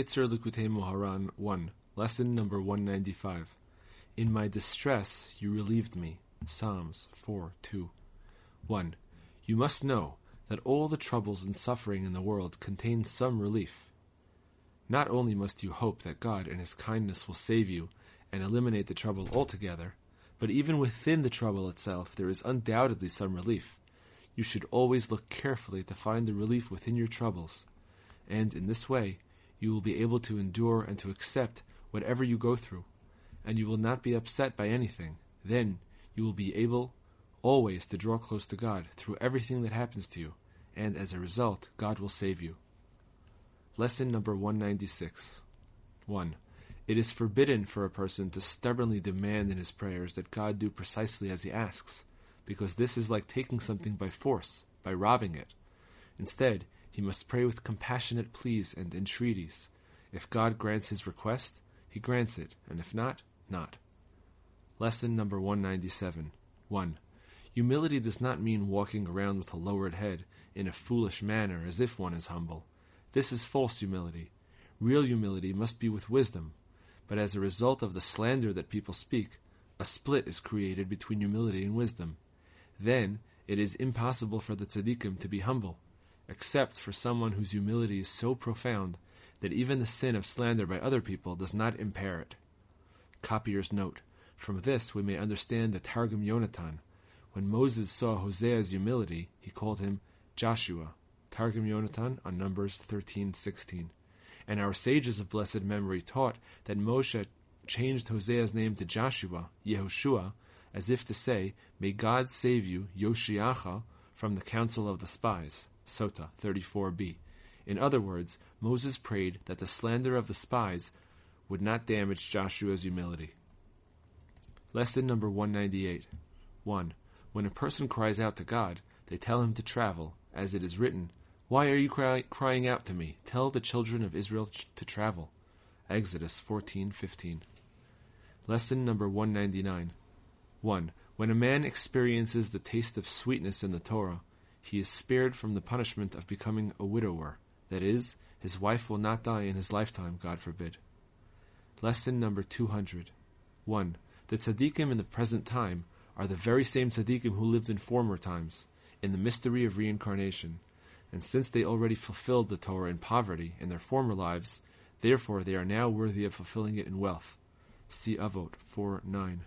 Kitzur Likutei Moharan 1, Lesson number 195. In my distress you relieved me. Psalms 4 2. 1. You must know that all the troubles and suffering in the world contain some relief. Not only must you hope that God and His kindness will save you and eliminate the trouble altogether, but even within the trouble itself there is undoubtedly some relief. You should always look carefully to find the relief within your troubles, and in this way you will be able to endure and to accept whatever you go through, and you will not be upset by anything. Then you will be able always to draw close to God through everything that happens to you, and as a result, God will save you. Lesson number 196 1. It is forbidden for a person to stubbornly demand in his prayers that God do precisely as he asks, because this is like taking something by force, by robbing it. Instead, he must pray with compassionate pleas and entreaties. If God grants his request, he grants it, and if not, not. Lesson number 197 1. Humility does not mean walking around with a lowered head in a foolish manner as if one is humble. This is false humility. Real humility must be with wisdom. But as a result of the slander that people speak, a split is created between humility and wisdom. Then it is impossible for the tzaddikim to be humble, except for someone whose humility is so profound that even the sin of slander by other people does not impair it. Copyer's note. From this we may understand the Targum Yonatan. When Moses saw Hosea's humility, he called him Joshua. Targum Yonatan on Numbers 13:16. And our sages of blessed memory taught that Moshe changed Hosea's name to Joshua, Yehoshua, as if to say, May God save you, Yoshiacha, from the counsel of the spies. Sota 34b. In other words, Moses prayed that the slander of the spies would not damage Joshua's humility. Lesson number 198. 1. When a person cries out to God, they tell him to travel, as it is written, Why are you cry- crying out to me? Tell the children of Israel ch- to travel. Exodus 14:15. Lesson number 199. 1. When a man experiences the taste of sweetness in the Torah, he is spared from the punishment of becoming a widower. That is, his wife will not die in his lifetime, God forbid. Lesson number 200. 1. The tzaddikim in the present time are the very same tzaddikim who lived in former times, in the mystery of reincarnation. And since they already fulfilled the Torah in poverty in their former lives, therefore they are now worthy of fulfilling it in wealth. See Avot 4 9.